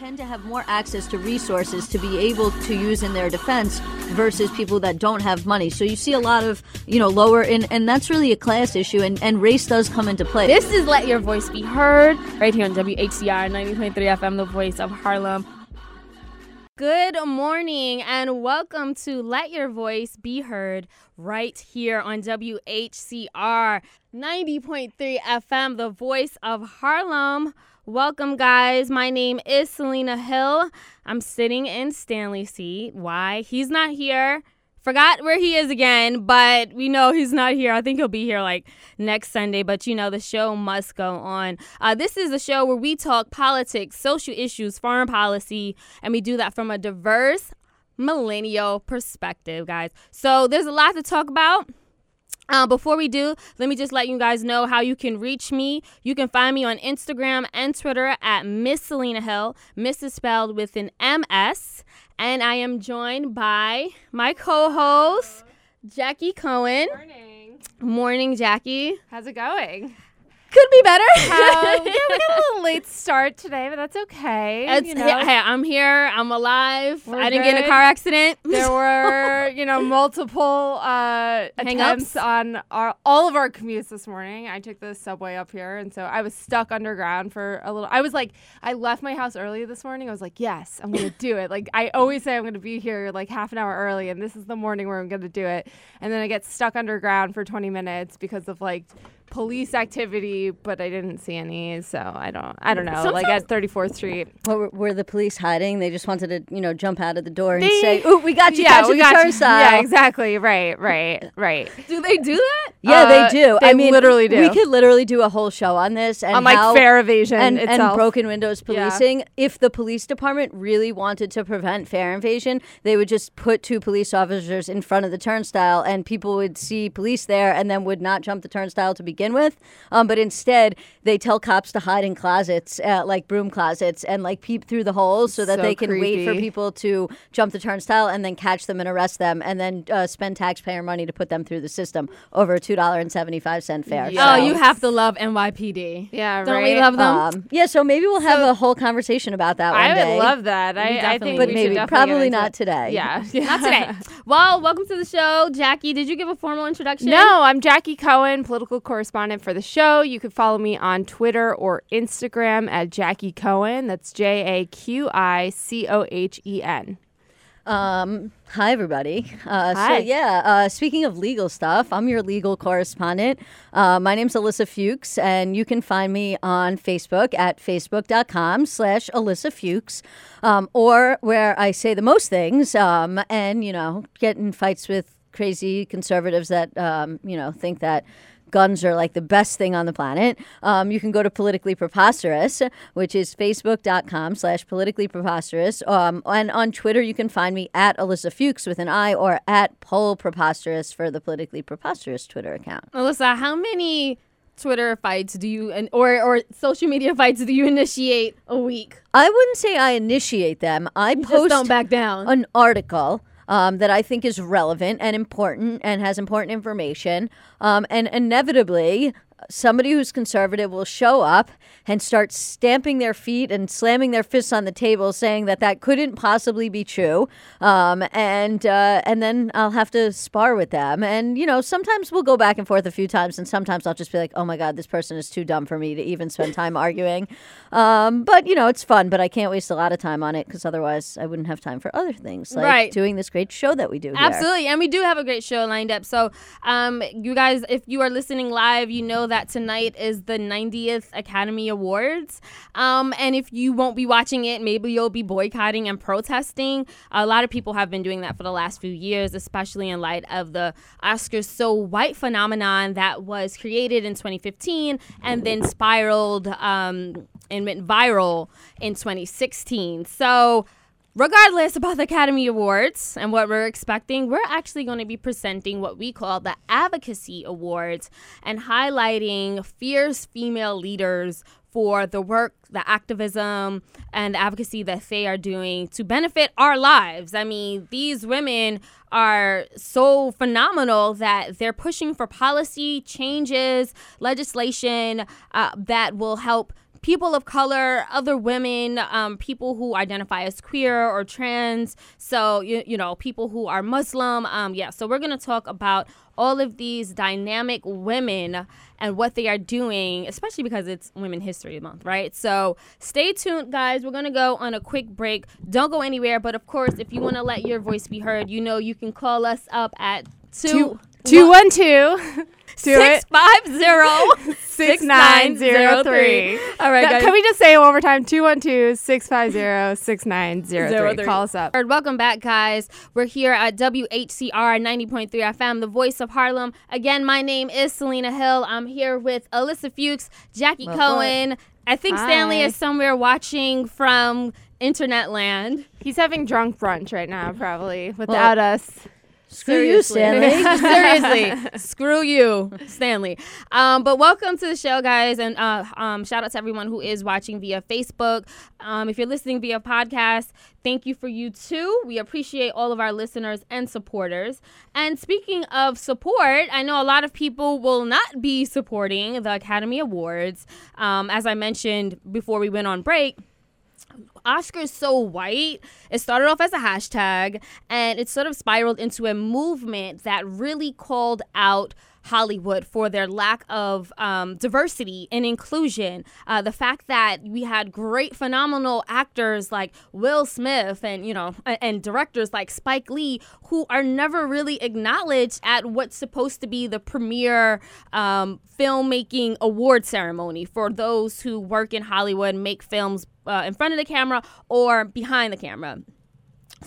tend to have more access to resources to be able to use in their defense versus people that don't have money. So you see a lot of, you know, lower and and that's really a class issue and, and race does come into play. This is Let Your Voice Be Heard right here on WHCR 90.3 FM, the voice of Harlem. Good morning and welcome to Let Your Voice Be Heard right here on WHCR 90.3 FM, the voice of Harlem. Welcome, guys. My name is Selena Hill. I'm sitting in Stanley's seat. Why? He's not here. Forgot where he is again, but we know he's not here. I think he'll be here like next Sunday, but you know, the show must go on. Uh, this is a show where we talk politics, social issues, foreign policy, and we do that from a diverse millennial perspective, guys. So there's a lot to talk about. Uh, before we do, let me just let you guys know how you can reach me. You can find me on Instagram and Twitter at Miss Selena Hill. Miss is spelled with an MS. And I am joined by my co host, Jaqi Cohen. Morning. Morning, Jaqi. How's it going? Could be better. Um, yeah, we got a little late start today, but that's okay. It's, you know. hey, I'm here. I'm alive. We're I didn't get in a car accident. There were, you know, multiple uh, attempts Hang-ups? on our, all of our commutes this morning. I took the subway up here, and so I was stuck underground for a little. I was like, I left my house early this morning. I was like, yes, I'm gonna do it. Like I always say, I'm gonna be here like half an hour early, and this is the morning where I'm gonna do it. And then I get stuck underground for 20 minutes because of like police activity, but I didn't see any. So I don't, I don't know. like at 34th Street. What were, were the police hiding? They just wanted to, you know, jump out of the door and They- say, "Ooh, we got you, yeah, we got you. turnstile." Yeah, exactly. Right, right, right. do they do that? Yeah, Uh, they do. they I mean, literally do. We could literally do a whole show on this and On like how, fare evasion and, and broken windows Yeah. policing. If the police department really wanted to prevent fare invasion, they would just put two police officers in front of the turnstile, and people would see police there, and then would not jump the turnstile to begin with. Um, but instead, they tell cops to hide in closets, uh, like broom closets, and like peep through the holes so that So they can wait for people to jump the turnstile and then catch them and arrest them, and then uh, spend taxpayer money to put them through the system over a two dollar and seventy five cent fare. Yeah. Oh, you have to love NYPD. Yeah, Don't right. we love them? um, yeah, so maybe we'll have a whole conversation about that one I day. would love that. I, I think, but we should maybe get probably into not it. today. Yeah, Not today. well, welcome to the show, Jaqi. Did you give a formal introduction? No, I'm Jaqi Cohen, political correspondent for the show. You can follow me on Twitter or Instagram at Jaqi Cohen. That's J A Q I C O H E N. Um, hi everybody. Uh, Hi. So yeah, uh, speaking of legal stuff, I'm your legal correspondent. Uh, my name's Alyssa Fuchs, and you can find me on Facebook at facebook.com slash Alyssa Fuchs, um, or where I say the most things, um, and you know, get in fights with crazy conservatives that um, you know think that guns are like the best thing on the planet. Um, you can go to Politically Preposterous, which is facebook.com slash politically preposterous. Um, and on Twitter, you can find me at Alyssa Fuchs with an I or at Pol Preposterous for the Politically Preposterous Twitter account. Alyssa, how many Twitter fights do you and or or social media fights do you initiate a week? I wouldn't say I initiate them. I Just post don't back down. an article um, that I think is relevant and important and has important information. Um, and inevitably, somebody who's conservative will show up and start stamping their feet and slamming their fists on the table, saying that that couldn't possibly be true. Um, and uh, and then I'll have to spar with them. And you know, sometimes we'll go back and forth a few times, and sometimes I'll just be like, "Oh my god, this person is too dumb for me to even spend time arguing." Um, but you know, it's fun. But I can't waste a lot of time on it because otherwise, I wouldn't have time for other things like Right. doing this great show that we do. here. Absolutely. And we do have a great show lined up. So, um, you guys, if you are listening live, you know that tonight is the 90th Academy Awards. Um, and if you won't be watching it, maybe you'll be boycotting and protesting. A lot of people have been doing that for the last few years, especially in light of the Oscars so white phenomenon that was created in 2015 and then spiraled um, and went viral in 2016. So, Regardless about the Academy Awards and what we're expecting, we're actually going to be presenting what we call the Advocacy Awards and highlighting fierce female leaders for the work, the activism, and the advocacy that they are doing to benefit our lives. I mean, these women are so phenomenal that they're pushing for policy changes, legislation uh, that will help people of color, other women, um, people who identify as queer or trans. So, you, you know, people who are Muslim. Um, yeah, so we're going to talk about all of these dynamic women and what they are doing, especially because it's Women History Month, right? So stay tuned, guys. We're going to go on a quick break. Don't go anywhere. But of course, if you want to let your voice be heard, you know you can call us up at two. Two one two. Do Six it. five zero Six nine zero three. All right, Now, guys. Can we just say it one more time? 212 650 6903. Call us up. Welcome back, guys. We're here at WHCR 90.3 FM, the voice of Harlem. Again, my name is Selena Hill. I'm here with Alyssa Fuchs, Jaqi What, Cohen. I think Stanley is somewhere watching from internet land. He's having drunk brunch right now, probably, without us. Screw you, Stanley. Seriously, screw you, Stanley. Um, but welcome to the show, guys, and uh, um, shout out to everyone who is watching via Facebook. Um, if you're listening via podcast, thank you for you too. We appreciate all of our listeners and supporters. And speaking of support, I know a lot of people will not be supporting the Academy Awards. Um, as I mentioned before we went on break. Oscars so white. It started off as a hashtag and it sort of spiraled into a movement that really called out Hollywood for their lack of um, diversity and inclusion. Uh, the fact that we had great, phenomenal actors like Will Smith and, you know, and, directors like Spike Lee who are never really acknowledged at what's supposed to be the premier um, filmmaking award ceremony for those who work in Hollywood make films uh, in front of the camera or behind the camera.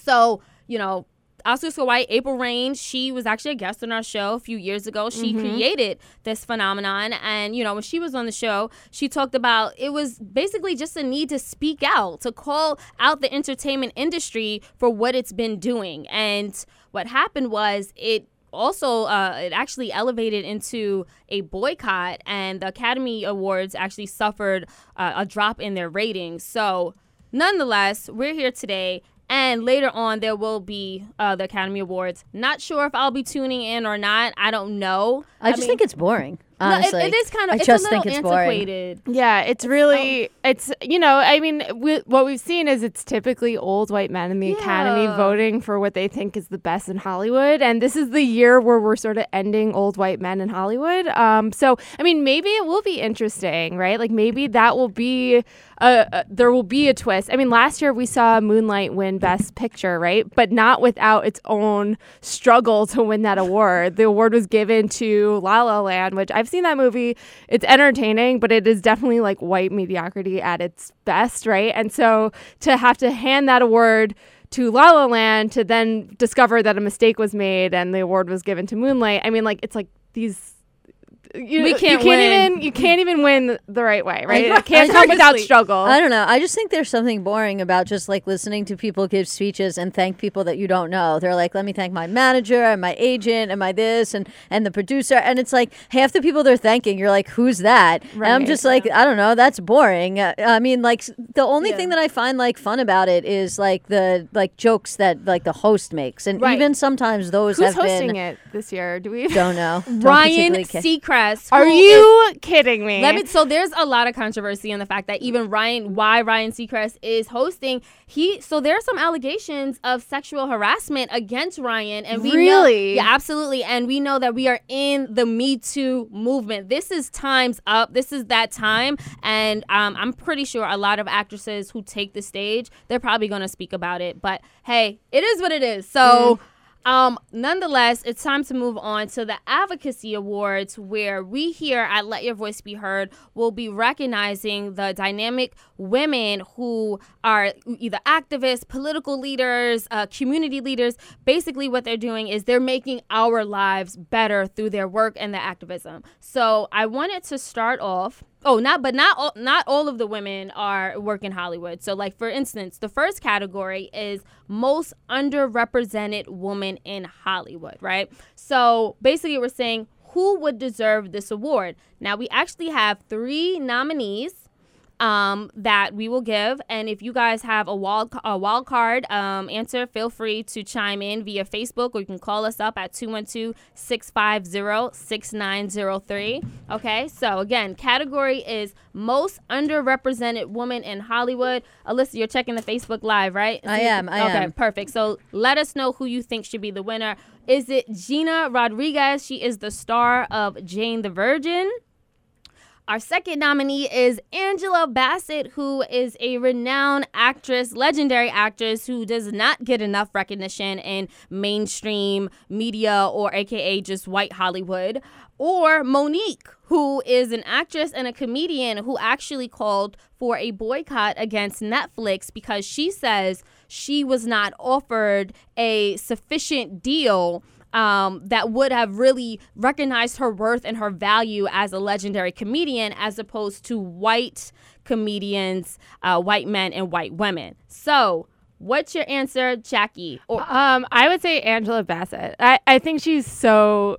So, you know, Oscar White, April Reign, she was actually a guest on our show a few years ago. She created this phenomenon. And, you know, when she was on the show, she talked about it was basically just a need to speak out, to call out the entertainment industry for what it's been doing. And what happened was it also uh, it actually elevated into a boycott and the academy awards actually suffered uh, a drop in their ratings so nonetheless we're here today and later on there will be uh, the academy awards. Not sure if i'll be tuning in or not. I don't know. I just mean- think it's boring. No, it- Honestly, it is kind of I it's just a little think it's boring. antiquated Yeah, it's really, it's, you know, I mean, we, what we've seen is it's typically old white men in the academy voting for what they think is the best in Hollywood. And this is the year where we're sort of ending old white men in Hollywood. Um, so, I mean, maybe it will be interesting, right? Like maybe that will be, a, a, there will be a twist. I mean, last year we saw Moonlight win Best Picture, right? But not without its own struggle to win that award. The award was given to La La Land, which I've seen that movie. It's entertaining, but it is definitely like white mediocrity at its best, right? And so to have to hand that award to La La Land to then discover that a mistake was made and the award was given to Moonlight. I mean, like it's like these. You, We can't you can't win. even you can't even win the right way, right? I- It can't I come without struggle. I don't know. I just think there's something boring about just like listening to people give speeches and thank people that you don't know. They're like, "Let me thank my manager and my agent and my this and and the producer." And it's like half the people they're thanking, you're like, "Who's that?" And I'm just like, I don't know. That's boring. Uh, I mean, like the only thing that I find like fun about it is like the like jokes that like the host makes, and Right. even sometimes those Who's have hosting been. it this year? Do we? Don't know. Don't ryan particularly Are who is- you kidding me? Let me. So there's a lot of controversy in the fact that even Ryan, why Ryan Seacrest is hosting, he. So there are some allegations of sexual harassment against Ryan, and we know, Really? yeah, absolutely, and we know that we are in the Me Too movement. This is times up. This is that time, and um, I'm pretty sure a lot of actresses who take the stage, they're probably going to speak about it. But hey, it is what it is. So. Um, nonetheless, it's time to move on to the Advocacy Awards, where we here at Let Your Voice Be Heard will be recognizing the dynamic women who are either activists, political leaders, uh, community leaders. Basically, what they're doing is they're making our lives better through their work and their activism. So I wanted to start off. Oh, not but not all, not all of the women are work in Hollywood. So like for instance, the first category is most underrepresented woman in Hollywood, right? So basically we're saying who would deserve this award. Now we actually have 3 nominees. Um, that we will give. And if you guys have a wild, a wild card um, answer, feel free to chime in via Facebook or you can call us up at 212 650 6903. Okay, so again, category is most underrepresented woman in Hollywood. Alyssa, you're checking the Facebook Live, right? I am. I okay, am. perfect. So let us know who you think should be the winner. Is it Gina Rodriguez? She is the star of Jane the Virgin. Our second nominee is Angela Bassett, who is a renowned actress, legendary actress who does not get enough recognition in mainstream media or AKA just white Hollywood. Or Mo'Nique, who is an actress and a comedian who actually called for a boycott against Netflix because she says she was not offered a sufficient deal um, that would have really recognized her worth and her value as a legendary comedian as opposed to white comedians, uh, white men, and white women. So, what's your answer, Jaqi? Or Um, I would say Angela Bassett. I, I think she's so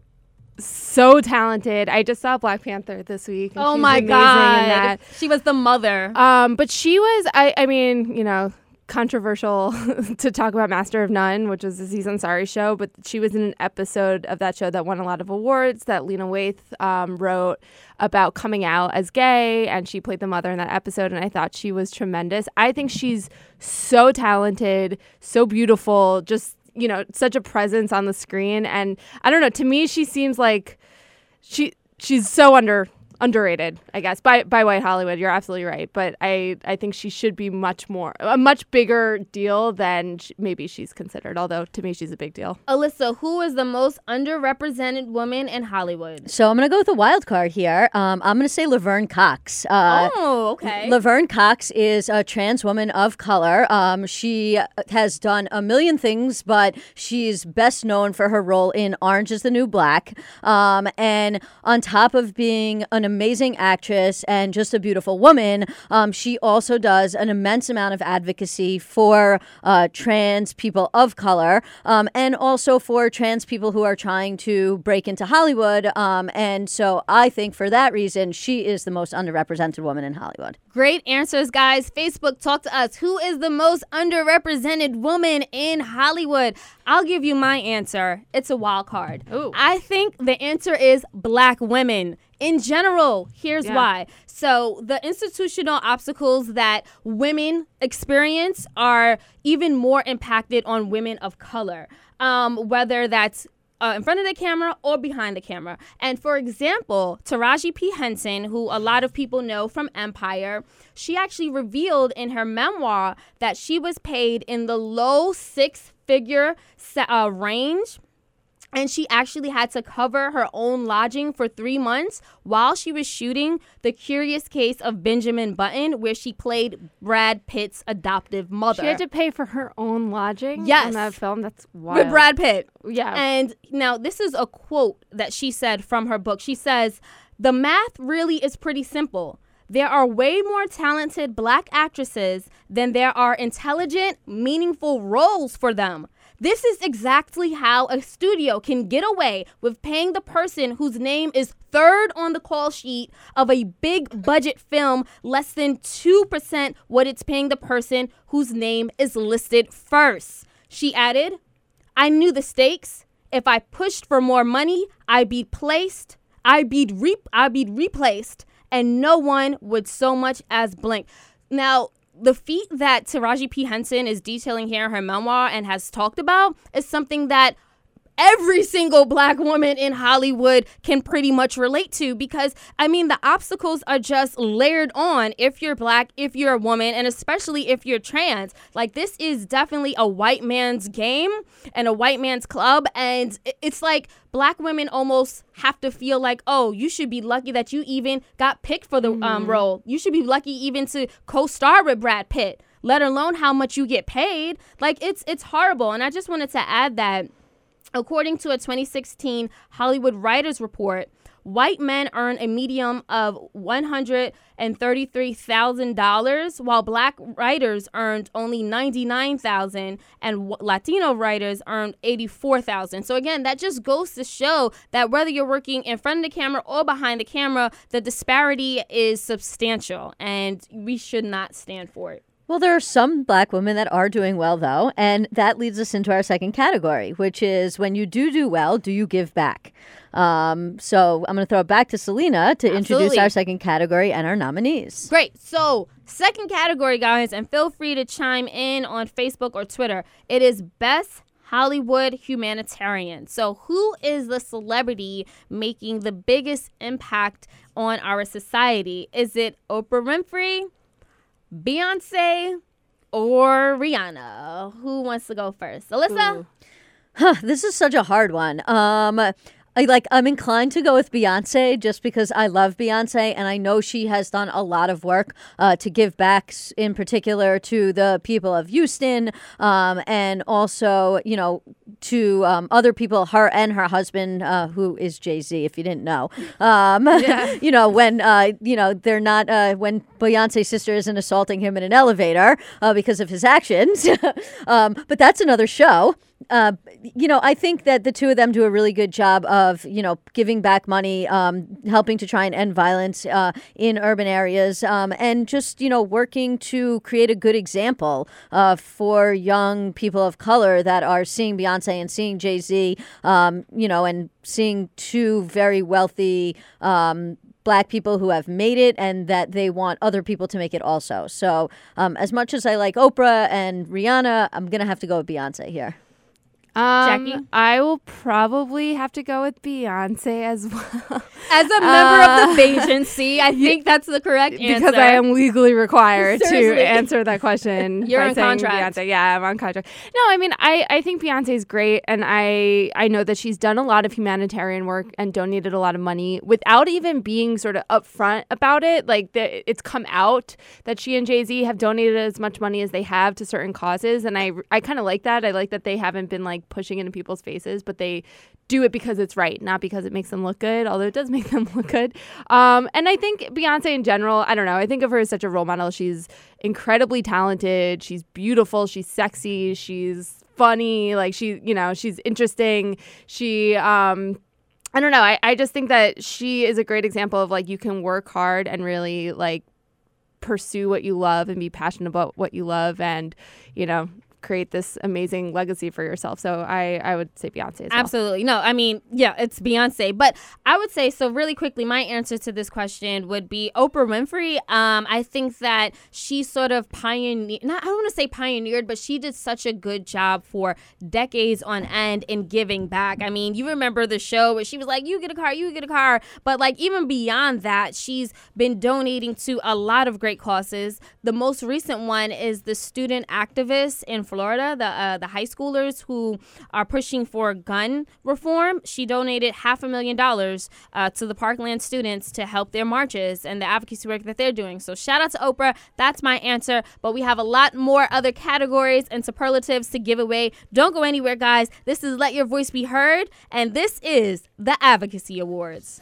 so talented. I just saw Black Panther this week. and oh she's my god, that. she was the mother. Um, but she was. I. I mean, you know, controversial to talk about Master of None, which was the season sorry show. But she was in an episode of that show that won a lot of awards. That Lena Waithe um, wrote about coming out as gay, and she played the mother in that episode. And I thought she was tremendous. I think she's so talented, so beautiful. Just you know, such a presence on the screen. And I don't know. To me, she seems like she she's so under underrated, I guess, by by white Hollywood. You're absolutely right, but I I think she should be much more a much bigger deal than sh- maybe she's considered. Although to me, she's a big deal. Alyssa, who is the most underrepresented woman in Hollywood? So I'm going to go with a wild card here. Um, I'm going to say Laverne Cox. Uh, oh, okay. Laverne Cox is a trans woman of color. Um, she has done a million things, but she's best known for her role in Orange is the New Black. Um, and on top of being an amazing actress and just a beautiful woman, um, she also does an immense amount of advocacy for uh, trans people of color um, and also for trans people who are trying to break into Hollywood. Um, and so I think for that reason, she is the most underrepresented woman in Hollywood. Great answers, guys. Facebook, talk to us. Who is the most underrepresented woman in Hollywood? I'll give you my answer. It's a wild card. Ooh. I think the answer is black women. In general, here's Yeah. why. So, the institutional obstacles that women experience are even more impacted on women of color, um, whether that's uh, in front of the camera or behind the camera. And for example, Taraji P. Henson, who a lot of people know from Empire, she actually revealed in her memoir that she was paid in the low six figure uh, range. And she actually had to cover her own lodging for three months while she was shooting The Curious Case of Benjamin Button, where she played Brad Pitt's adoptive mother. She had to pay for her own lodging. Yes. in that film. That's wild. with Brad Pitt. Yeah. And now this is a quote that she said from her book. She says, "The math really is pretty simple. There are way more talented black actresses than there are intelligent, meaningful roles for them." This is exactly how a studio can get away with paying the person whose name is third on the call sheet of a big budget film less than 2% what it's paying the person whose name is listed first. She added, I knew the stakes. If I pushed for more money, I'd be placed, I'd be re- I'd be replaced, and no one would so much as blink. Now, the feat that Taraji P. Henson is detailing here in her memoir and has talked about is something that every single black woman in Hollywood can pretty much relate to because I mean the obstacles are just layered on if you're black, if you're a woman, and especially if you're trans. Like this is definitely a white man's game and a white man's club and it's like black women almost have to feel like, "Oh, you should be lucky that you even got picked for the um, role. You should be lucky even to co-star with Brad Pitt." Let alone how much you get paid. Like it's it's horrible. And I just wanted to add that According to a 2016 Hollywood Writers Report, white men earn a medium of $133,000 while black writers earned only $99,000, and Latino writers earned $84,000. So again, that just goes to show that whether you're working in front of the camera or behind the camera, the disparity is substantial and we should not stand for it. Well, there are some black women that are doing well, though, and that leads us into our second category, which is when you do do well, do you give back? Um, so I'm going to throw it back to Selena to introduce our second category and our nominees. Great. So, second category, guys, and feel free to chime in on Facebook or Twitter. It is Best Hollywood Humanitarian. So, who is the celebrity making the biggest impact on our society? Is it Oprah Winfrey, Beyonce, or Rihanna? Who wants to go first? Alyssa? Huh, this is such a hard one. Um, I like I'm inclined to go with Beyonce just because I love Beyonce and I know she has done a lot of work uh, to give back, in particular to the people of Houston, um, and also you know to um, other people, her and her husband, uh, who is Jay Z, if you didn't know. Um, you know when uh, you know they're not uh, when Beyonce's sister isn't assaulting him in an elevator uh, because of his actions. um, but that's another show uh, you know, I think that the two of them do a really good job of, you know, giving back money, um, helping to try and end violence uh, in urban areas, um, and just, you know, working to create a good example uh, for young people of color that are seeing Beyonce and seeing Jay Z, um, you know, and seeing two very wealthy. Um, black people who have made it and that they want other people to make it also. So, um, as much as I like Oprah and Rihanna, I'm going to have to go with Beyonce here. Um, Jaqi? I will probably have to go with Beyonce as well. As a member Uh, of the agency, I think that's the correct answer. because I am legally required to answer that question. You're on contract. Beyonce. Yeah, I'm on contract. No, I mean, I, I think Beyonce is great, and I I know that she's done a lot of humanitarian work and donated a lot of money without even being sort of upfront about it. Like the, it's come out that she and Jay Z have donated as much money as they have to certain causes, and I I kind of like that. I like that they haven't been like pushing it in people's faces, but they do it because it's right, not because it makes them look good, although it does make them look good. Um, and I think Beyonce in general, I don't know, I think of her as such a role model. She's incredibly talented, she's beautiful, she's sexy, she's funny, like she, you know, she's interesting. She um I don't know, I, I just think that she is a great example of like you can work hard and really like pursue what you love and be passionate about what you love and, you know, create this amazing legacy for yourself. So I, I would say Beyonce as well. Absolutely. No, I mean, yeah, it's Beyonce. But I would say, so really quickly, my answer to this question would be Oprah Winfrey. Um, I think that she sort of pioneered, not, I don't want to say pioneered, but she did such a good job for decades on end in giving back. I mean, you remember the show where she was like, you get a car, you get a car. But like, even beyond that, she's been donating to a lot of great causes. The most recent one is the student activists in Florida, the uh, the high schoolers who are pushing for gun reform. She donated half a million dollars uh, to the Parkland students to help their marches and the advocacy work that they're doing. So shout out to Oprah. That's my answer. But we have a lot more other categories and superlatives to give away. Don't go anywhere, guys. This is Let Your Voice Be Heard, and this is the Advocacy Awards.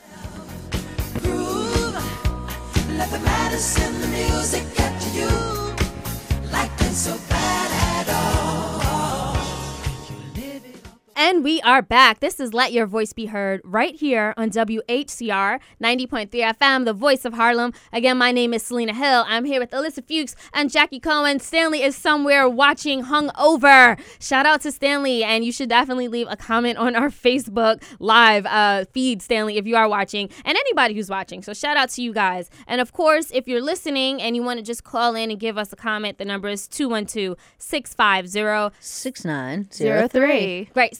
Let the medicine, the music get to you. So at all. And we are back. This is Let Your Voice Be Heard right here on WHCR 90.3 FM, the voice of Harlem. Again, my name is Selena Hill. I'm here with Alyssa Fuchs and Jaqi Cohen. Stanley is somewhere watching hungover. Shout out to Stanley. And you should definitely leave a comment on our Facebook live uh, feed, Stanley, if you are watching, and anybody who's watching. So shout out to you guys. And of course, if you're listening and you want to just call in and give us a comment, the number is 212 650 Six nine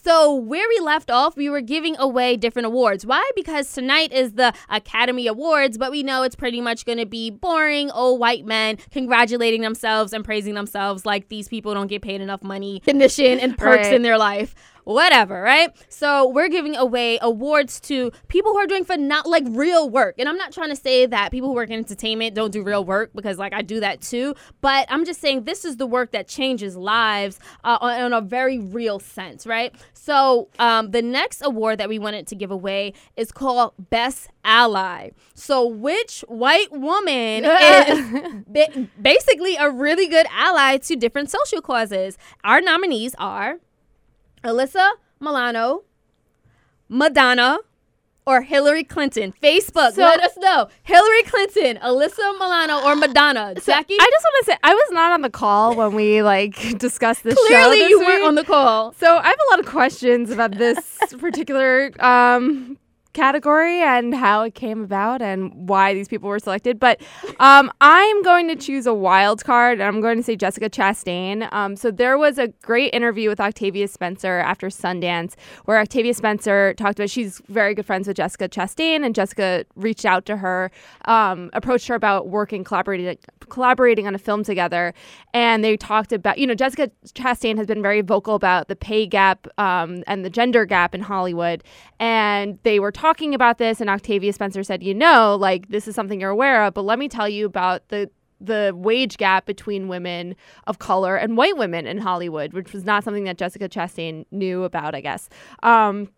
Zero zero three. three. Right. So where we left off, we were giving away different awards. Why? Because tonight is the Academy Awards, but we know it's pretty much going to be boring old white men congratulating themselves and praising themselves like these people don't get paid enough money, condition, and perks Right. in their life. Whatever, right? So we're giving away awards to people who are doing for not like real work. And I'm not trying to say that people who work in entertainment don't do real work because like I do that too. But I'm just saying this is the work that changes lives uh, on, on a very real sense, right? So um, the next award that we wanted to give away is called Best Ally. So which white woman is basically a really good ally to different social causes? Our nominees are Alyssa Milano, Madonna, or Hillary Clinton. Facebook, So- let us know. Hillary Clinton, Alyssa Milano, or Madonna. Jaqi, I just want to say I was not on the call when we like discussed this show. clearly this you weren't on the call. So I have a lot of questions about this particular um, category and how it came about and why these people were selected. But um, I'm going to choose a wild card and I'm going to say Jessica Chastain. Um, so there was a great interview with Octavia Spencer after Sundance where Octavia Spencer talked about she's very good friends with Jessica Chastain and Jessica reached out to her, um, approached her about working, collaborating, collaborating on a film together. And they talked about, you know, Jessica Chastain has been very vocal about the pay gap um, and the gender gap in Hollywood. And they were talking about this, and Octavia Spencer said, you know, like this is something you're aware of, but let me tell you about the the wage gap between women of color and white women in Hollywood, which was not something that Jessica Chastain knew about, I guess. Um,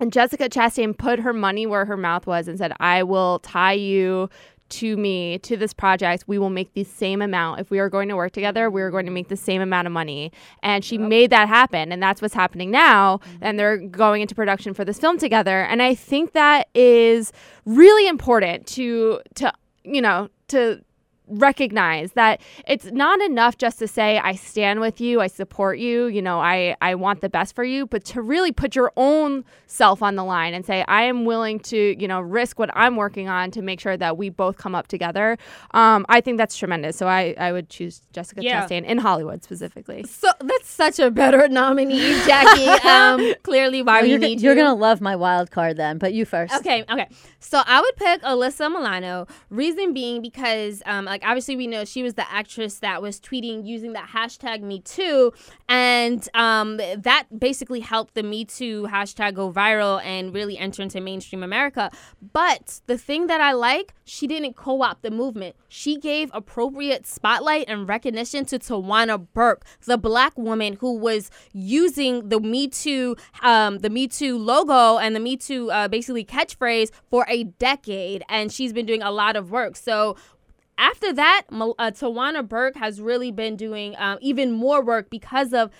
and Jessica Chastain put her money where her mouth was and said, I will tie you to me to this project. We will make the same amount. If we are going to work together, we are going to make the same amount of money. And she made that happen. And that's what's happening now. Mm-hmm. And they're going into production for this film together. And I think that is really important to to you know, to recognize that it's not enough just to say I stand with you, I support you, you know, I I want the best for you, but to really put your own self on the line and say I am willing to, you know, risk what I'm working on to make sure that we both come up together. Um, I think that's tremendous. So I I would choose Jessica Yeah. Chastain in Hollywood specifically. So that's such a better nominee, Jaqi. um, clearly, why Oh, we you're, need you're gonna love my wild card then, but you first. Okay, okay. So I would pick Alyssa Milano. Reason being because, um, like obviously we know she was the actress that was tweeting using that hashtag Me Too, and um, that basically helped the Me Too hashtag go viral and really enter into mainstream America. But the thing that I like, she didn't co-opt the movement. She gave appropriate spotlight and recognition to Tarana Burke, the black woman who was using the Me Too, um, the Me Too logo and the Me Too uh, basically catchphrase for a decade, and she's been doing a lot of work. So after that, uh, Tarana Burke has really been doing um, even more work because of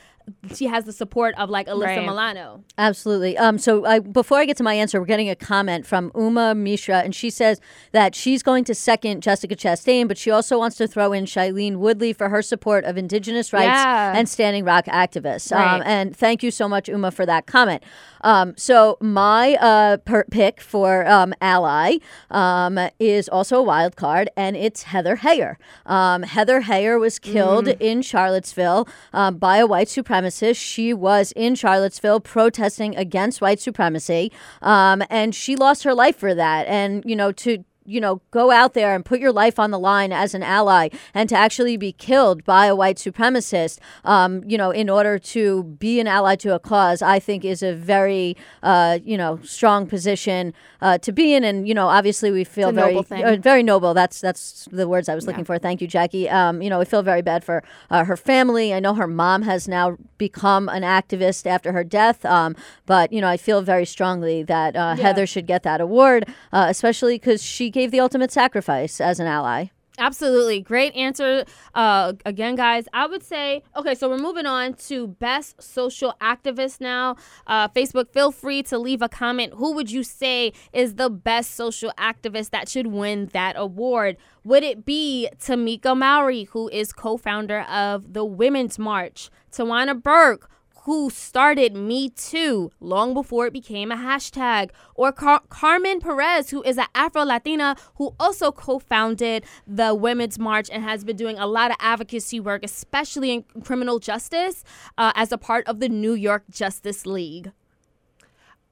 she has the support of like Alyssa Right. Milano. Absolutely. Um, so I, before I get to my answer, we're getting a comment from Uma Mishra, and she says that she's going to second Jessica Chastain, but she also wants to throw in Shailene Woodley for her support of Indigenous rights Yeah. and Standing Rock activists. Um, and thank you so much, Uma, for that comment. Um, so my uh, per- pick for um, ally um, is also a wild card, and it's Heather Heyer. Um, Heather Heyer was killed in Charlottesville um, by a white supremacist. She was in Charlottesville protesting against white supremacy, um, and she lost her life for that. And you know, to you know, go out there and put your life on the line as an ally and to actually be killed by a white supremacist, um, you know, in order to be an ally to a cause, I think is a very, uh, you know, strong position uh, to be in. And, you know, obviously we feel very, noble uh, very noble. That's, that's the words I was looking for. Thank you, Jaqi. Um, you know, we feel very bad for uh, her family. I know her mom has now become an activist after her death. Um, but, you know, I feel very strongly that uh, Heather should get that award, uh, especially because she gave the ultimate sacrifice as an ally. Absolutely. Great answer. Uh, again, guys, I would say, okay, so we're moving on to best social activist now. Uh, Facebook, feel free to leave a comment. Who would you say is the best social activist that should win that award? Would it be Tamika Mallory, who is co founder of the Women's March? Tarana Burke, who started Me Too long before it became a hashtag, or Car- Carmen Perez, who is an Afro Latina who also co founded the Women's March and has been doing a lot of advocacy work, especially in criminal justice, uh, as a part of the New York Justice League.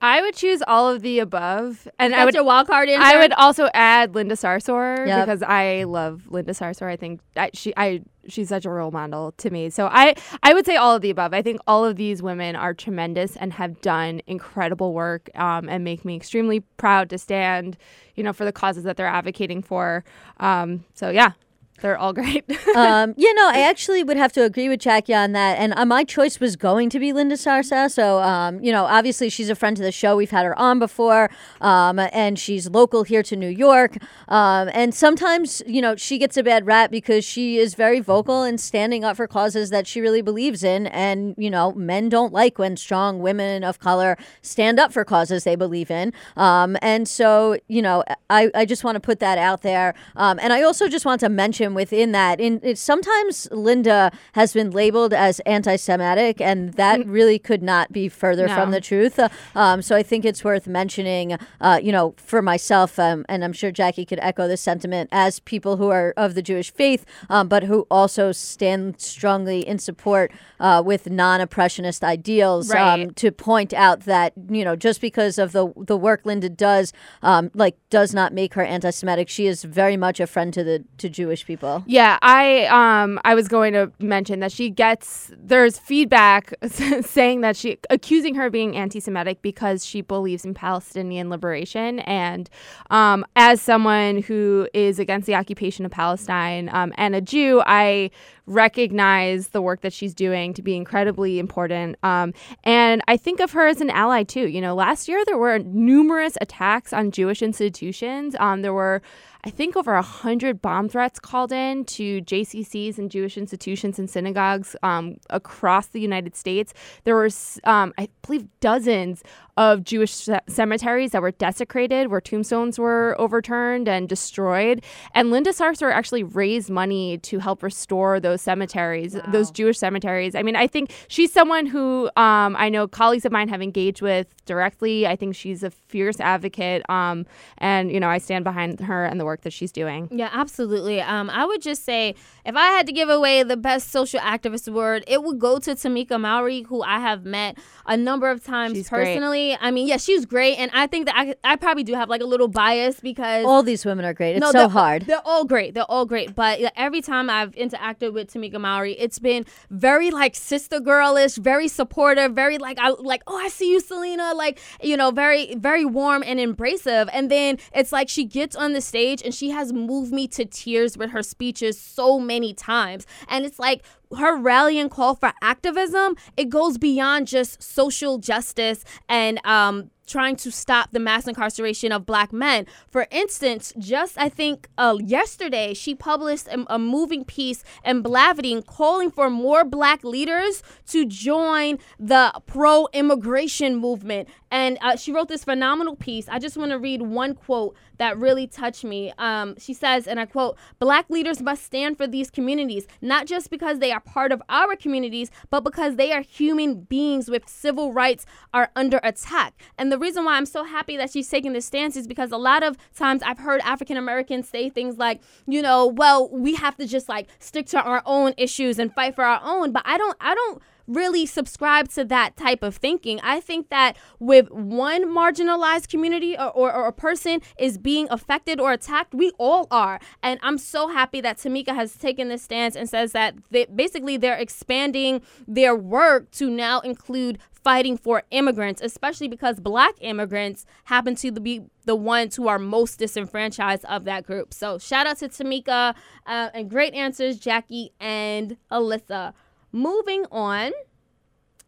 I would choose all of the above, and That's I would your wild card answer. I would also add Linda Sarsour Yep. because I love Linda Sarsour. I think I, she I she's such a role model to me. So I I would say all of the above. I think all of these women are tremendous and have done incredible work um, and make me extremely proud to stand, you know, for the causes that they're advocating for. Um, so yeah, they're all great. um, yeah, no, I actually would have to agree with Jaqi on that. And uh, my choice was going to be Linda Sarsour. So, um, you know, obviously she's a friend to the show. We've had her on before. Um, and she's local here to New York. Um, and sometimes, you know, she gets a bad rap because she is very vocal and standing up for causes that she really believes in. And, you know, men don't like when strong women of color stand up for causes they believe in. Um, and so, you know, I, I just want to put that out there. Um, and I also just want to mention within that, in it, sometimes Linda has been labeled as anti-Semitic, and that really could not be further from the truth. Uh, um, so I think it's worth mentioning, uh, you know, for myself, um, and I'm sure Jaqi could echo this sentiment as people who are of the Jewish faith, um, but who also stand strongly in support uh, with non-oppressionist ideals. Um, Right. to point out that you know, just because of the the work Linda does, um, like does not make her anti-Semitic. She is very much a friend to the to Jewish people. Yeah, I um I was going to mention that she gets there's feedback saying that she accusing her of being anti-Semitic because she believes in Palestinian liberation, and um, as someone who is against the occupation of Palestine um, and a Jew, I recognize the work that she's doing to be incredibly important. Um, and I think of her as an ally too. You know, last year there were numerous attacks on Jewish institutions. Um, there were I think over a hundred bomb threats called in to JCCs and Jewish institutions and synagogues um, across the United States. There were, um, I believe, dozens of Jewish ce- cemeteries that were desecrated, where tombstones were overturned and destroyed. And Linda Sarsour actually raised money to help restore those cemeteries, those Jewish cemeteries. I mean, I think she's someone who um, I know colleagues of mine have engaged with directly. I think she's a fierce advocate, um, and you know, I stand behind her and the work that she's doing. Yeah, absolutely. Um, I would just say if I had to give away the best social activist award, it would go to Tamika Mallory, who I have met a number of times She's great. I mean, yeah, she's great, and I think that I, I probably do have like a little bias because All these women are great. It's so they're- hard. They're all great. They're all great. But like, every time I've interacted with Tamika Mallory, it's been very like sister girlish, very supportive, very like I like, oh, I see you, Selena. Like, you know, very, very warm and embracive. And then it's like she gets on the stage and she has moved me to tears with her speeches so many times. And it's like her rallying call for activism, it goes beyond just social justice and um trying to stop the mass incarceration of black men. For instance, just I think uh, yesterday, she published a, a moving piece in Blavity calling for more black leaders to join the pro immigration movement. And uh, she wrote this phenomenal piece. I just want to read one quote that really touched me. Um, she says, and I quote, Black leaders must stand for these communities, not just because they are part of our communities, but because they are human beings with civil rights are under attack. And the reason why I'm so happy that she's taking this stance is because a lot of times I've heard African Americans say things like, you know, well, we have to just like stick to our own issues and fight for our own. But I don't, I don't really subscribe to that type of thinking. I think that with one marginalized community or, or, or a person is being affected or attacked, we all are. And I'm so happy that Tamika has taken this stance and says that they, basically they're expanding their work to now include fighting for immigrants, especially because black immigrants happen to be the ones who are most disenfranchised of that group. So shout out to Tamika uh, and great answers, Jaqi and Alyssa. Moving on,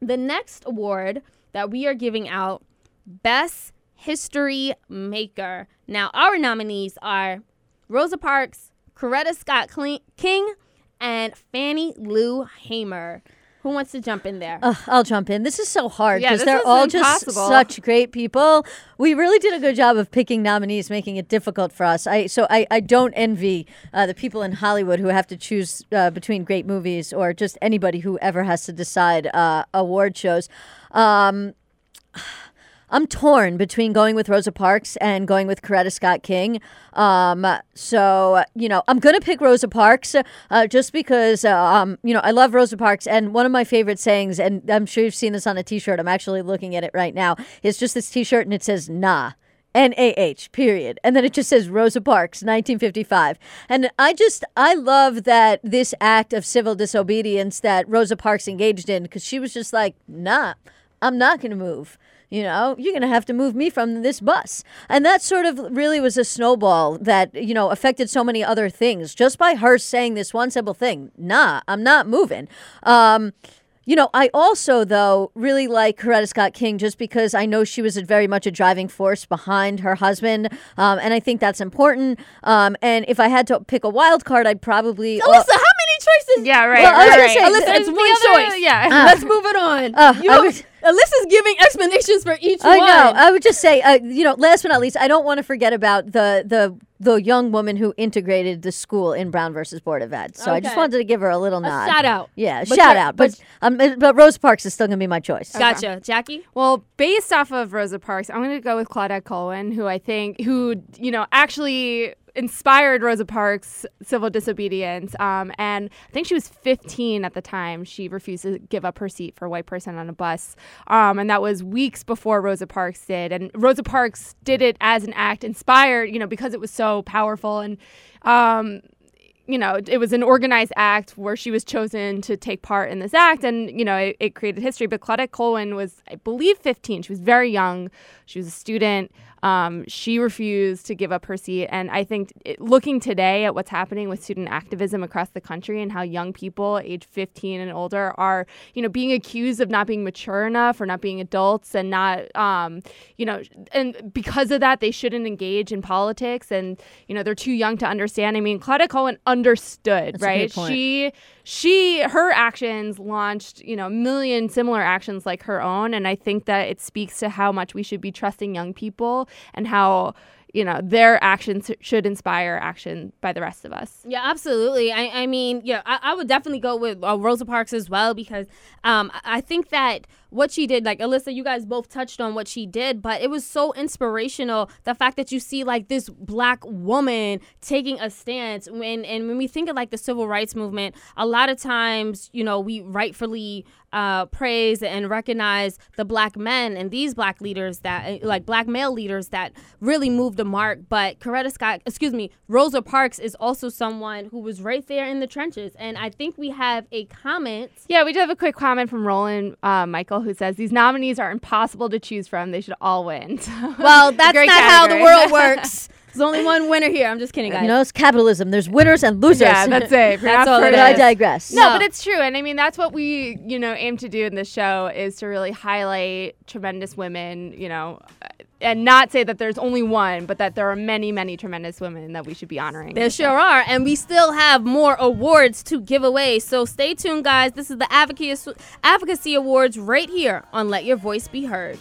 the next award that we are giving out, Best History Maker. Now, our nominees are Rosa Parks, Coretta Scott King, and Fannie Lou Hamer. Who wants to jump in there? Ugh, I'll jump in. This is so hard because this they're all just such great people. We really did a good job of picking nominees, making it difficult for us. I so I, I don't envy uh, the people in Hollywood who have to choose uh, between great movies or just anybody who ever has to decide uh, award shows. Um, I'm torn between going with Rosa Parks and going with Coretta Scott King. Um, so you know, I'm gonna pick Rosa Parks uh, just because uh, um, you know I love Rosa Parks, and one of my favorite sayings, and I'm sure you've seen this on a T-shirt. I'm actually looking at it right now. It's just this T-shirt, and it says "Nah." N A H, period. And then it just says Rosa Parks, 1955. And I just, I love that this act of civil disobedience that Rosa Parks engaged in because she was just like, nah, I'm not going to move. You know, you're going to have to move me from this bus. And that sort of really was a snowball that, you know, affected so many other things just by her saying this one simple thing nah, I'm not moving. Um, you know, I also, though, really like Coretta Scott King just because I know she was a very much a driving force behind her husband. Um, and I think that's important. Um, and if I had to pick a wild card, I'd probably. Alyssa, how many choices? Yeah, right. Well, I was right, right. say, Alyssa, it's one other- choice. Yeah. Let's move it on. Uh, you I was- Alyssa's giving explanations for each I one. know. I would just say, uh, you know, last but not least, I don't want to forget about the the the young woman who integrated the school in Brown versus Board of Ed. So I just Okay. wanted to give her a little a nod. shout out. Yeah, But shout you're- out. But um, but Rose Parks is still gonna be my choice. Gotcha, Jaqi. Well, based off of Rosa Parks, I'm going to go with Claudette Colvin, who I think, who, you know, actually inspired Rosa Parks' civil disobedience. Um, and I think she was 15 at the time. She refused to give up her seat for a white person on a bus. Um, and that was weeks before Rosa Parks did. And Rosa Parks did it as an act inspired, you know, because it was so powerful. And, um, you know, it was an organized act where she was chosen to take part in this act, and you know, it, it created history. But Claudette Colvin was, I believe, 15. She was very young. She was a student. Um, she refused to give up her seat, and I think it, looking today at what's happening with student activism across the country and how young people, age 15 and older, are you know being accused of not being mature enough or not being adults and not, um, you know, and because of that, they shouldn't engage in politics, and you know, they're too young to understand. I mean, Claudette Colvin understood, That's right? She she her actions launched you know a million similar actions like her own and i think that it speaks to how much we should be trusting young people and how you know their actions should inspire action by the rest of us Yeah, absolutely. I, I mean, yeah, I, I would definitely go with uh, Rosa Parks as well because um, I- think that what she did, like Alyssa, you guys both touched on what she did, but it was so inspirational. The fact that you see like this black woman taking a stance when, and when we think of like the civil rights movement, a lot of times, you know, we rightfully uh, praise and recognize the black men and these black leaders that, like black male leaders that really moved the mark. But Coretta Scott, excuse me, Rosa Parks is also someone who was right there in the trenches. And I think we have a comment. yeah we do have a quick comment from roland uh, michael who says these nominees are impossible to choose from they should all win Well, that's not how the world works. There's only one winner here. I'm just kidding, guys. You know, it's capitalism. There's winners and losers. yeah that's it That's all it I digress. No, No. but it's true. And I mean, that's what we, you know, aim to do in this show is to really highlight tremendous women, you know, and not say that there's only one, but that there are many, many tremendous women that we should be honoring. There sure are, and we still have more awards to give away. So stay tuned, guys. This is the Advocacy Advocacy Awards right here on Let Your Voice Be Heard.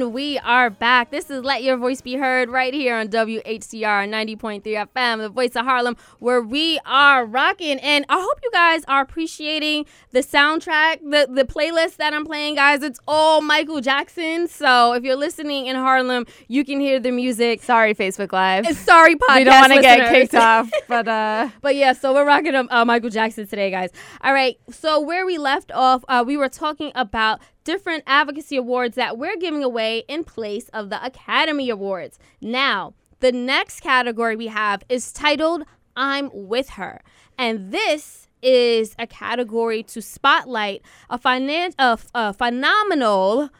And we are back. This is Let Your Voice Be Heard right here on WHCR 90.3 FM, the voice of Harlem, where we are rocking. And I hope you guys are appreciating the soundtrack, the, the playlist that I'm playing, guys. It's all Michael Jackson. So if you're listening in Harlem, you can hear the music. Sorry, Facebook Live. Sorry, podcast we don't want to get kicked off, but uh, But yeah, so we're rocking um, uh, Michael Jackson today, guys. All right, so where we left off, uh, we were talking about different advocacy awards that we're giving away in place of the Academy Awards. Now, the next category we have is titled I'm With Her. And this is a category to spotlight a, finan- a, f- a phenomenal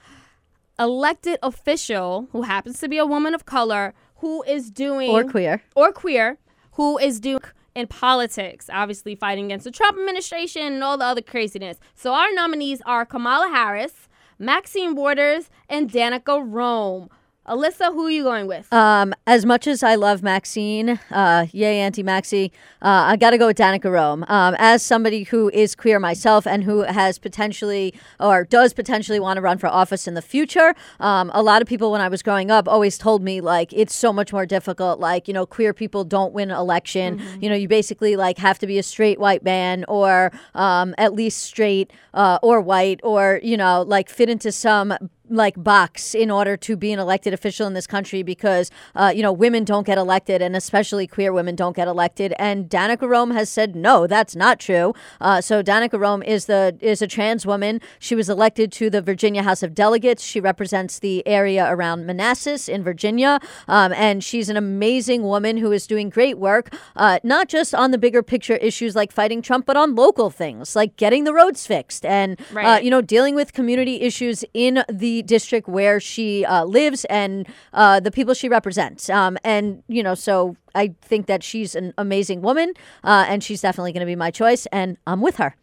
elected official who happens to be a woman of color who is doing Or queer. or queer who is doing in politics, obviously fighting against the Trump administration and all the other craziness. So our nominees are Kamala Harris, Maxine Waters, and Danica Roem. Alyssa, who are you going with? Um, as much as I love Maxine, uh, yay, Auntie Maxie, uh, I got to go with Danica Roem. Um, as somebody who is queer myself and who has potentially or does potentially want to run for office in the future, um, a lot of people when I was growing up always told me like it's so much more difficult. Like you know, queer people don't win election. You know, you basically like have to be a straight white man or um, at least straight uh, or white or you know like fit into some like box in order to be an elected official in this country because uh, you know women don't get elected and especially queer women don't get elected. And Danica Roem has said no that's not true. Uh, so Danica Roem is the is a trans woman. She was elected to the Virginia House of Delegates. She represents the area around Manassas in Virginia. Um, and she's an amazing woman who is doing great work uh, not just on the bigger picture issues like fighting Trump but on local things like getting the roads fixed and uh, Right. you know dealing with community issues in the district where she uh, lives and uh, the people she represents. Um, and you know, so I think that she's an amazing woman, uh, and she's definitely going to be my choice, and I'm with her.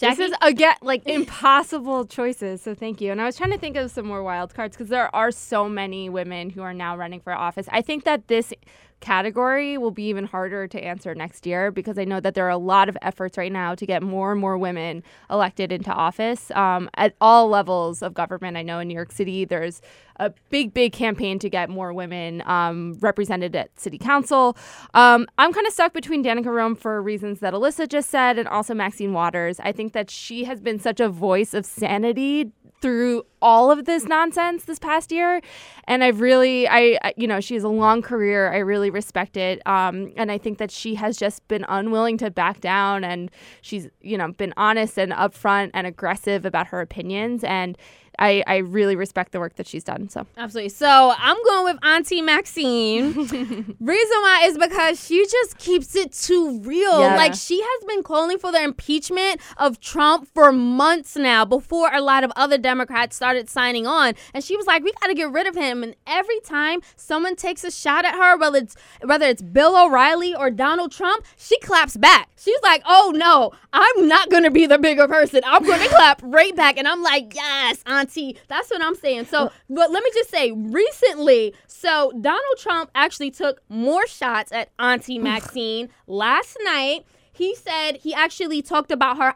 This is again like impossible choices. So thank you. And I was trying to think of some more wild cards because there are so many women who are now running for office. I think that this category will be even harder to answer next year because I know that there are a lot of efforts right now to get more and more women elected into office um, at all levels of government. I know in New York City there's a big, big campaign to get more women um, represented at city council. Um, I'm kind of stuck between Danica Roem for reasons that Alyssa just said and also Maxine Waters. I think that she has been such a voice of sanity through all of this nonsense this past year and i've really i you know she has a long career i really respect it um, and i think that she has just been unwilling to back down and she's you know been honest and upfront and aggressive about her opinions and i i really respect the work that she's done so Absolutely. So I'm going with Auntie Maxine. Reason why is because she just keeps it too real. Yeah. Like she has been calling for the impeachment of Trump for months now before a lot of other Democrats started signing on. And she was like, we got to get rid of him. And every time someone takes a shot at her, whether it's whether it's Bill O'Reilly or Donald Trump, she claps back. She's like, oh no, I'm not going to be the bigger person. I'm going to clap right back. And I'm like, yes, Auntie. That's what I'm saying. So, but let me just say, recently, so Donald Trump actually took more shots at Auntie Maxine last night. He said he actually talked about her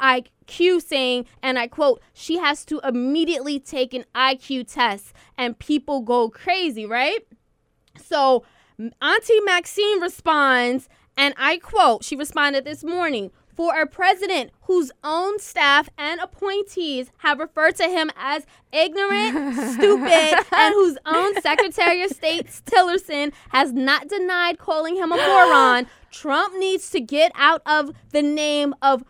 IQ, saying, and I quote, she has to immediately take an IQ test and people go crazy, right? So Auntie Maxine responds, and I quote, she responded this morning. For a president whose own staff and appointees have referred to him as ignorant, stupid, and whose own Secretary of State Tillerson has not denied calling him a moron, Trump needs to get out of the name of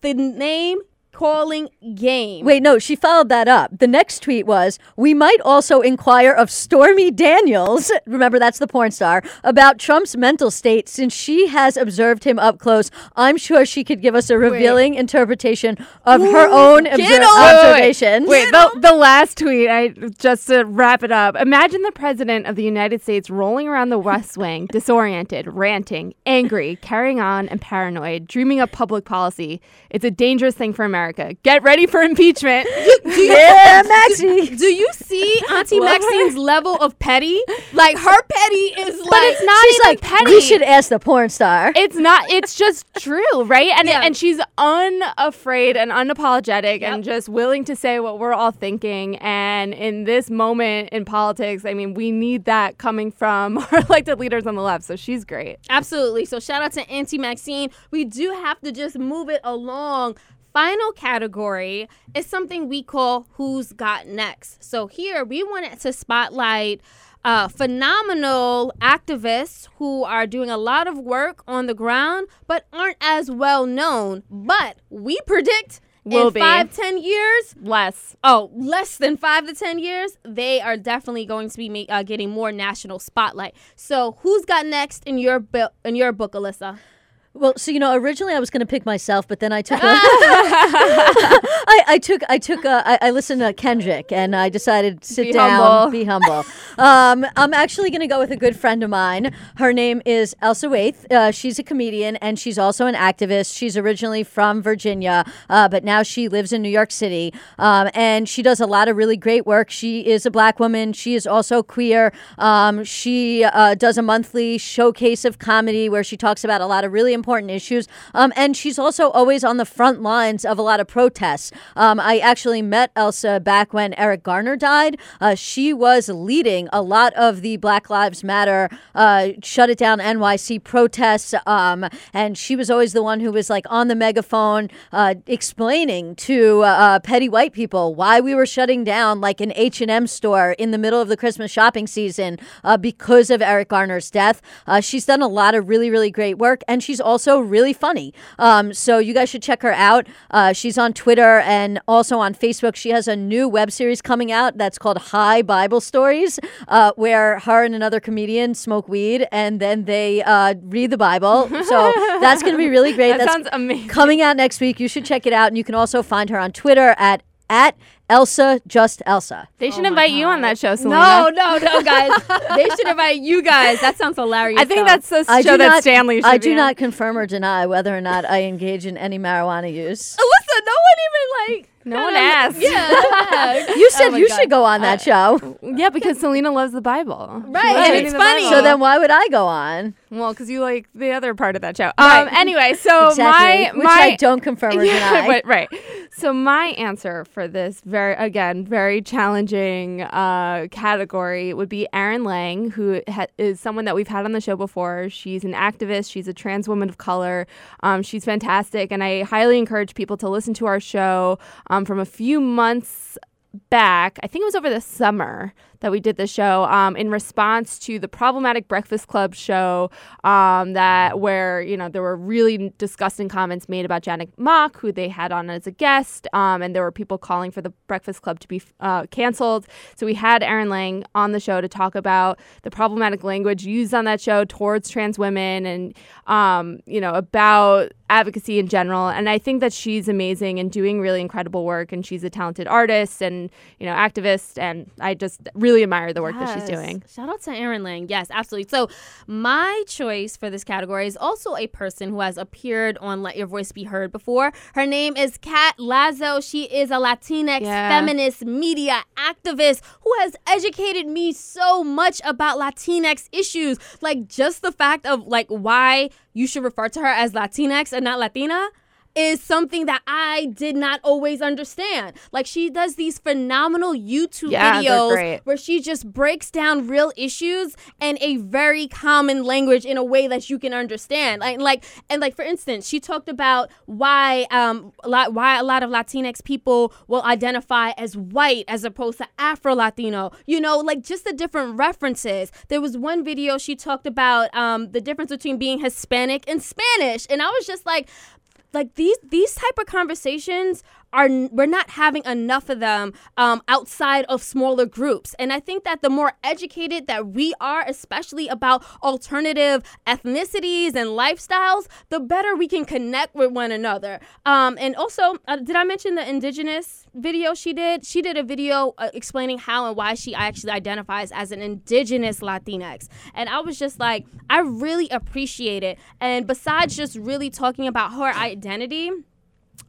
the name calling game. Wait, no, she followed that up. The next tweet was, "We might also inquire of Stormy Daniels, remember that's the porn star, about Trump's mental state since she has observed him up close. I'm sure she could give us a revealing interpretation of her own obser- get on- observations." Wait, the, the last tweet, I just to wrap it up. Imagine the president of the United States rolling around the West Wing, disoriented, ranting, angry, carrying on, and paranoid, dreaming up public policy. It's a dangerous thing for America. Get ready for impeachment. yeah, Maxie. Do you see Auntie Love her. Maxine's level of petty? Like her petty is like but it's not She's even like, petty. we should ask the porn star. it's not it's just true right and Yeah. and she's unafraid and unapologetic Yep. and just willing to say what we're all thinking and in this moment in politics i mean we need that coming from our elected leaders on the left so she's great Absolutely. So shout out to Auntie Maxine. We do have to just move it along. Final category is something we call Who's Got Next. So here we wanted to spotlight uh, phenomenal activists who are doing a lot of work on the ground but aren't as well known. But we predict Will in be. five, ten years, less oh, less than five to ten years, they are definitely going to be uh, getting more national spotlight. So, who's got next in your bu- in your book, Alyssa? Well, so you know, originally I was going to pick myself, but then I took a, I, I took I took a, I, I listened to Kendrick, and I decided to sit Be down, humble. be humble. um, I'm actually going to go with a good friend of mine. Her name is Elsa Waithe. Uh, she's a comedian, and she's also an activist. She's originally from Virginia, uh, but now she lives in New York City, um, and she does a lot of really great work. She is a black woman. She is also queer. Um, she uh, does a monthly showcase of comedy where she talks about a lot of really important issues. Um, and she's also always on the front lines of a lot of protests. Um, I actually met Elsa back when Eric Garner died. Uh, she was leading a lot of the Black Lives Matter, uh, shut it down NYC protests. Um, and she was always the one who was like on the megaphone uh, explaining to uh, petty white people why we were shutting down like an H&M store in the middle of the Christmas shopping season uh, because of Eric Garner's death. Uh, she's done a lot of really, really great work, and she's also really funny. Um, so you guys should check her out. Uh, she's on Twitter and also on Facebook. She has a new web series coming out that's called High Bible Stories, uh, where her and another comedian smoke weed and then they uh, read the Bible. So that's going to be really great. That that's sounds amazing. coming out next week. You should check it out, and you can also find her on Twitter at at Elsa Just Elsa. They should invite you on that show, Selena. No, no, no, guys. they should invite you guys. That sounds hilarious. I think though. that's the I show that not. Stanley should I be do on. not confirm or deny whether or not I engage in any marijuana use. Alyssa, no one even like. No one asked. Yeah. You said Oh you God. should go on that show, Yeah, because Selena loves the Bible. She Right, and it's funny. Bible. so then why would I go on? well, because you like the other part of that show. Right. Um. Anyway, so exactly, my which my I don't confirm or Yeah, deny. but- right. So my answer for this very again very challenging uh, category would be Erin Lang, who ha- is someone that we've had on the show before. She's an activist. She's a trans woman of color. Um, she's fantastic, and I highly encourage people to listen to our show um, from a few months back. I think it was over the summer that we did the show um, in response to the problematic Breakfast Club show um, that where you know there were really disgusting comments made about Janet Mock, who they had on as a guest, um, and there were people calling for the Breakfast Club to be uh, canceled. So we had Erin Lang on the show to talk about the problematic language used on that show towards trans women and um, you know about advocacy in general. And I think that she's amazing and doing really incredible work. And she's a talented artist and you know activist. And I just really admire the work that she's doing. Shout out to Erin Lang. Yes, absolutely. So, my choice for this category is also a person who has appeared on Let Your Voice Be Heard before. Her name is Kat Lazo. She is a Latinx Yeah. feminist media activist who has educated me so much about Latinx issues. Like, just the fact of like why you should refer to her as Latinx and not Latina is something that I did not always understand. Like she does these phenomenal YouTube Yeah, videos where she just breaks down real issues in a very common language in a way that you can understand. Like like and like for instance, she talked about why um lot why a lot of Latinx people will identify as white as opposed to Afro Latino. You know, like just the different references. There was one video she talked about um the difference between being Hispanic and Spanish, and I was just like like these these type of conversations are we're not having enough of them um, outside of smaller groups. And i think that the more educated that we are especially about alternative ethnicities and lifestyles the better we can connect with one another. Um, and also uh, did i mention the indigenous video she did? She did a video uh, explaining how and why she actually identifies as an indigenous latinx. And i was just like i really appreciate it. And besides just really talking about her identity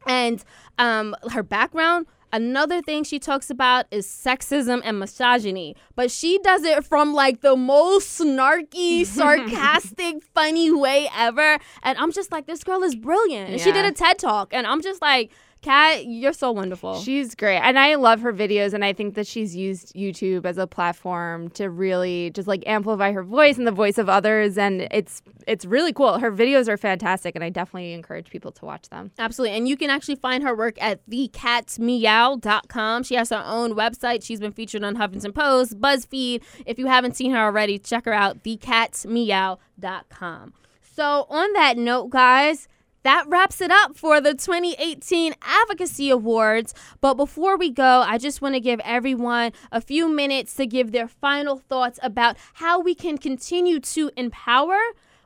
and um, her background. Another thing she talks about is sexism and misogyny, but she does it from like the most snarky, sarcastic, funny way ever. And I'm just like, this girl is brilliant. And she did a TED talk, and I'm just like, Kat, you're so wonderful. She's great. And I love her videos. And I think that she's used YouTube as a platform to really just like amplify her voice and the voice of others. And it's it's really cool. Her videos are fantastic. And I definitely encourage people to watch them. Absolutely. And you can actually find her work at thecatsmeow.com. She has her own website. She's been featured on Huffington Post, BuzzFeed. If you haven't seen her already, check her out, thecatsmeow.com. So, on that note, guys, that wraps it up for the 2018 Advocacy Awards. But before we go, I just want to give everyone a few minutes to give their final thoughts about how we can continue to empower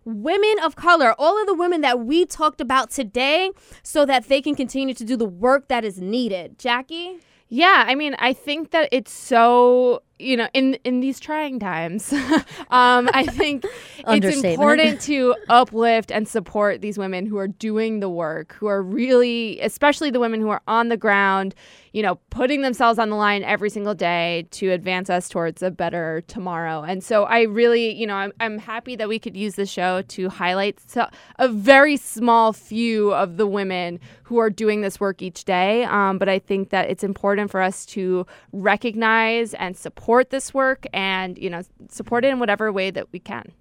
women of color, all of the women that we talked about today, so that they can continue to do the work that is needed. Jaqi? Yeah, I mean, I think that it's so you know in in these trying times um, i think it's important to uplift and support these women who are doing the work who are really especially the women who are on the ground you know putting themselves on the line every single day to advance us towards a better tomorrow. And so i really you know i'm, I'm happy that we could use the show to highlight so, a very small few of the women who are doing this work each day. Um, but i think that it's important for us to recognize and support this work and you know support it in whatever way that we can.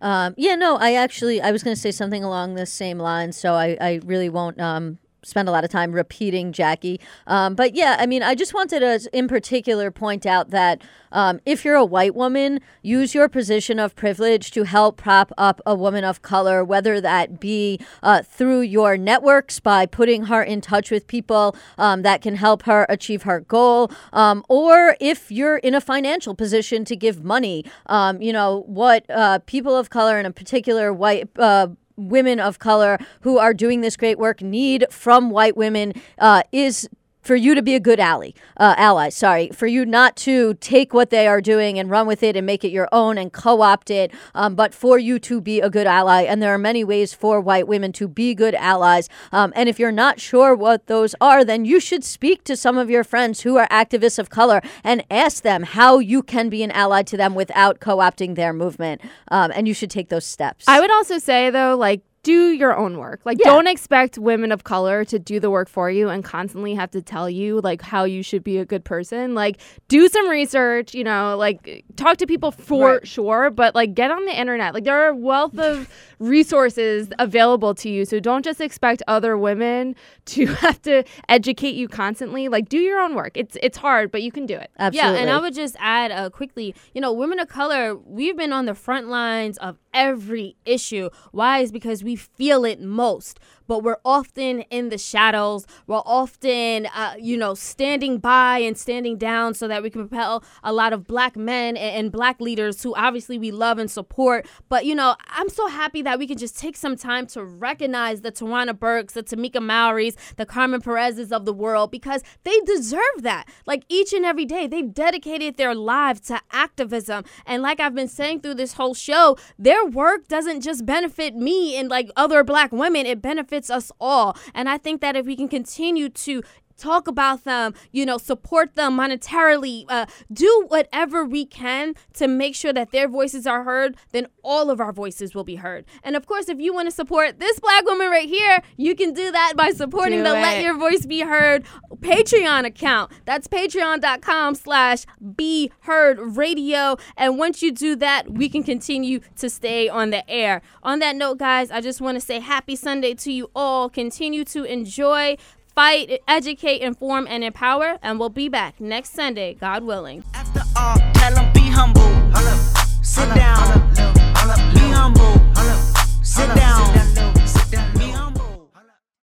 Um, yeah, no, I actually I was going to say something along the same lines, so I, I really won't um, spend a lot of time repeating Jaqi. Um, but yeah, I mean, I just wanted to, in particular, point out that um, if you're a white woman, use your position of privilege to help prop up a woman of color, whether that be uh, through your networks by putting her in touch with people um, that can help her achieve her goal, um, or if you're in a financial position to give money. Um, you know, what uh, people of color, and in particular white, uh, women of color who are doing this great work need from white women uh, is for you to be a good ally, uh, ally. Sorry, for you not to take what they are doing and run with it and make it your own and co-opt it, um, but for you to be a good ally. And there are many ways for white women to be good allies. Um, and if you're not sure what those are, then you should speak to some of your friends who are activists of color and ask them how you can be an ally to them without co-opting their movement. Um, and you should take those steps. I would also say though, like do your own work. Like Yeah. don't expect women of color to do the work for you and constantly have to tell you like how you should be a good person. Like do some research, you know, like talk to people for Right. sure, but like get on the internet. Like there are a wealth of resources available to you. So don't just expect other women to have to educate you constantly. Like do your own work. It's it's hard, but you can do it. Absolutely. Yeah, and I would just add uh, quickly, you know, women of color, we've been on the front lines of every issue. Why? Is because we feel it most, but we're often in the shadows. We're often, uh, you know, standing by and standing down so that we can propel a lot of black men and, and black leaders who obviously we love and support. But, you know, I'm so happy that we can just take some time to recognize the Tarana Burkes, the Tamika Mallorys, the Carmen Perez's of the world because they deserve that. Like each and every day, they've dedicated their lives to activism. And like I've been saying through this whole show, their work doesn't just benefit me and like other black women, it benefits us all. And I think that if we can continue to talk about them, you know, support them monetarily, uh, do whatever we can to make sure that their voices are heard, then all of our voices will be heard. And of course, if you want to support this black woman right here, you can do that by supporting Do the Let. Your Voice Be Heard Patreon account. That's patreon.com slash be heard radio. And once you do that, we can continue to stay on the air. On that note, guys, I just want to say happy Sunday to you all. Continue to enjoy fight, educate, inform, and empower. And we'll be back next Sunday, God willing. After all, tell them be humble. Sit down. Be humble. Sit down.